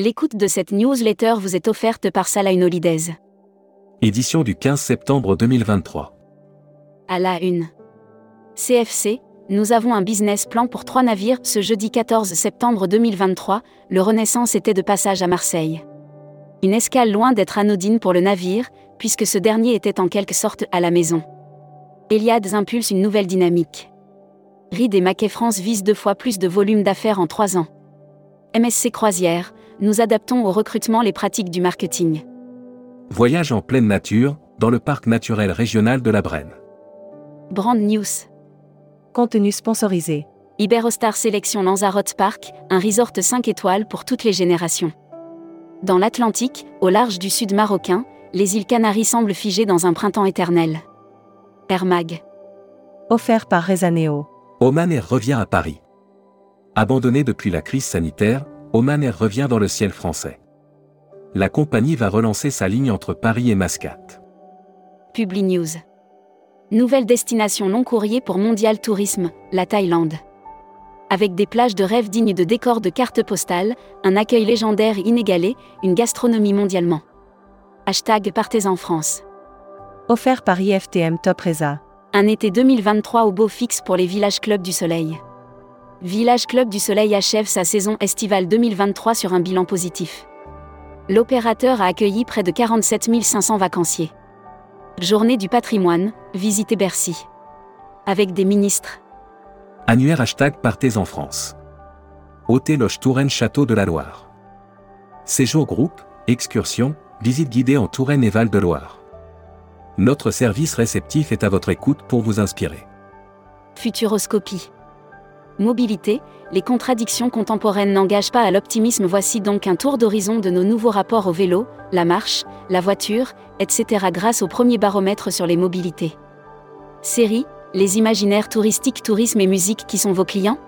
L'écoute de cette newsletter vous est offerte par Salah Holidays. Édition du 15 septembre 2023. À la une. CFC, nous avons un business plan pour trois navires. Ce jeudi 14 septembre 2023, le Renaissance était de passage à Marseille. Une escale loin d'être anodine pour le navire, puisque ce dernier était en quelque sorte à la maison. Eliades impulse une nouvelle dynamique. Reed et Maquet France visent deux fois plus de volume d'affaires en trois ans. MSC Croisière, nous adaptons au recrutement les pratiques du marketing. Voyage en pleine nature, dans le parc naturel régional de la Brenne. Brand News. Contenu sponsorisé. Iberostar Sélection Lanzarote Park, un resort 5 étoiles pour toutes les générations. Dans l'Atlantique, au large du sud marocain, les îles Canaries semblent figées dans un printemps éternel. Air Mag. Offert par Rezaneo. Oman Air revient à Paris. Abandonné depuis la crise sanitaire, Oman Air revient dans le ciel français. La compagnie va relancer sa ligne entre Paris et Mascate. Publi News. Nouvelle destination long courrier pour Mondial Tourisme, la Thaïlande. Avec des plages de rêve dignes de décors de cartes postales, un accueil légendaire inégalé, une gastronomie mondialement. Hashtag Partez en France. Offert par IFTM Top Reza. Un été 2023 au beau fixe pour les Villages Club du Soleil. Village Club du Soleil achève sa saison estivale 2023 sur un bilan positif. L'opérateur a accueilli près de 47 500 vacanciers. Journée du patrimoine, visitez Bercy. Avec des ministres. Annuaire hashtag Partez en France. Hôtel Loge Touraine Château de la Loire. Séjour groupe, excursion, visite guidée en Touraine et Val de Loire. Notre service réceptif est à votre écoute pour vous inspirer. Futuroscopie. Mobilité, les contradictions contemporaines n'engagent pas à l'optimisme. Voici donc un tour d'horizon de nos nouveaux rapports au vélo, la marche, la voiture, etc. grâce au premier baromètre sur les mobilités. Série, les imaginaires touristiques, tourisme et musique qui sont vos clients?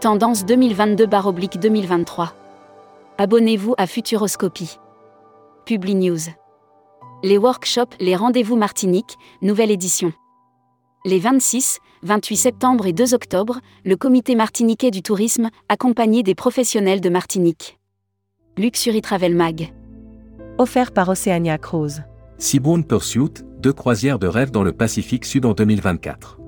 Tendance 2022-2023. Abonnez-vous à Futuroscopie. Publi News. Les workshops, les rendez-vous Martinique, nouvelle édition. Les 26, 28 septembre et 2 octobre, le comité martiniquais du tourisme, accompagné des professionnels de Martinique. Luxury Travel Mag. Offert par Oceania Cruise. Seabourn Pursuit, deux croisières de rêve dans le Pacifique Sud en 2024.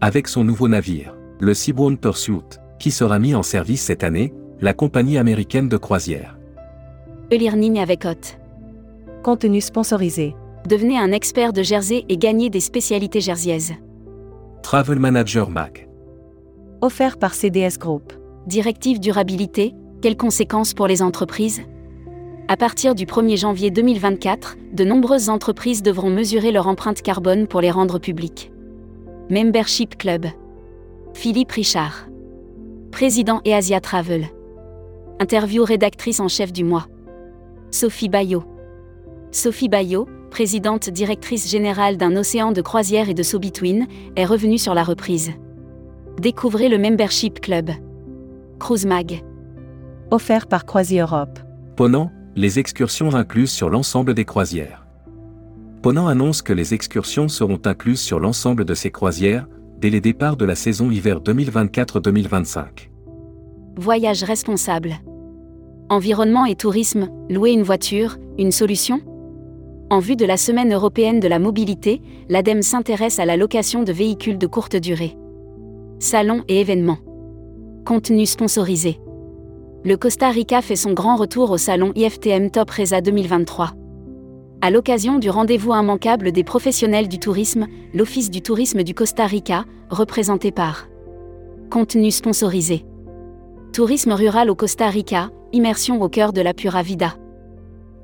Avec son nouveau navire, le Seabourn Pursuit, qui sera mis en service cette année, la compagnie américaine de croisière. E-learning avec Hot. Contenu sponsorisé. Devenez un expert de Jersey et gagnez des spécialités jerseyaises. Travel Manager Mag. Offert par CDS Group. Directive durabilité, quelles conséquences pour les entreprises? À partir du 1er janvier 2024, de nombreuses entreprises devront mesurer leur empreinte carbone pour les rendre publiques. Membership Club. Philippe Richard. Président et Asia Travel. Interview rédactrice en chef du mois. Sophie Bayot. Sophie Bayot, présidente directrice générale d'un océan de croisière et de So-Between, est revenue sur la reprise. Découvrez le Membership Club. Cruise Mag. Offert par Croisi Europe. Ponant, les excursions incluses sur l'ensemble des croisières. Ponant annonce que les excursions seront incluses sur l'ensemble de ses croisières, dès les départs de la saison hiver 2024-2025. Voyage responsable. Environnement et tourisme, louer une voiture, une solution? En vue de la Semaine européenne de la mobilité, l'ADEME s'intéresse à la location de véhicules de courte durée. Salons et événements. Contenu sponsorisé. Le Costa Rica fait son grand retour au salon IFTM Top Reza 2023. À l'occasion du rendez-vous immanquable des professionnels du tourisme, l'Office du tourisme du Costa Rica, représenté par Contenu sponsorisé. Tourisme rural au Costa Rica, immersion au cœur de la Pura Vida.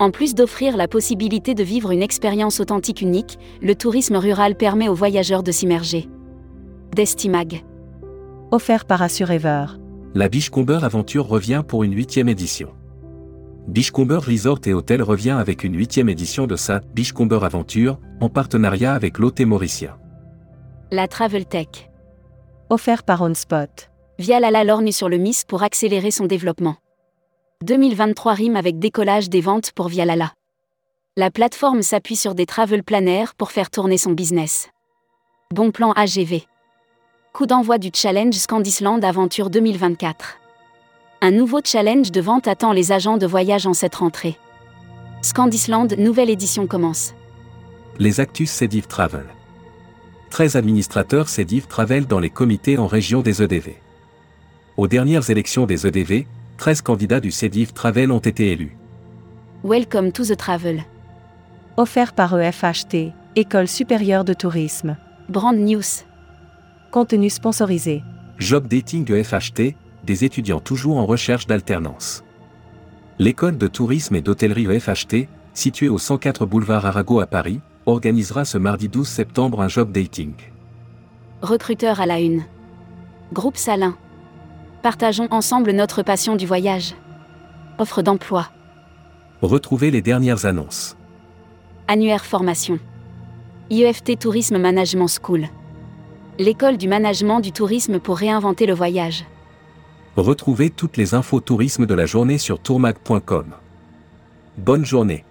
En plus d'offrir la possibilité de vivre une expérience authentique unique, le tourisme rural permet aux voyageurs de s'immerger. Destimag. Offert par Assurever. La Beachcomber Aventure revient pour une huitième édition. Beachcomber Resort et Hotel revient avec une huitième édition de sa Beachcomber Aventure, en partenariat avec l'hôtel Mauricien. La Travel Tech. Offert par OnSpot. Via la lorgne sur le MIS pour accélérer son développement. 2023 rime avec décollage des ventes pour Vialala. La plateforme s'appuie sur des travel planners pour faire tourner son business. Bon plan AGV. Coup d'envoi du challenge Scandisland Aventure 2024. Un nouveau challenge de vente attend les agents de voyage en cette rentrée. Scandisland, nouvelle édition commence. Les Actus Cediv Travel. 13 administrateurs Cediv Travel dans les comités en région des EDV. Aux dernières élections des EDV, 13 candidats du Cediv Travel ont été élus. Welcome to the travel. Offert par EFHT, École supérieure de tourisme. Brand News. Contenu sponsorisé. Job dating de FHT, des étudiants toujours en recherche d'alternance. L'école de tourisme et d'hôtellerie EFHT, située au 104 boulevard Arago à Paris, organisera ce mardi 12 septembre un job dating. Recruteur à la une. Groupe Salin. Partageons ensemble notre passion du voyage. Offre d'emploi. Retrouvez les dernières annonces. Annuaire formation. IEFT Tourisme Management School. L'école du management du tourisme pour réinventer le voyage. Retrouvez toutes les infos tourisme de la journée sur tourmag.com. Bonne journée.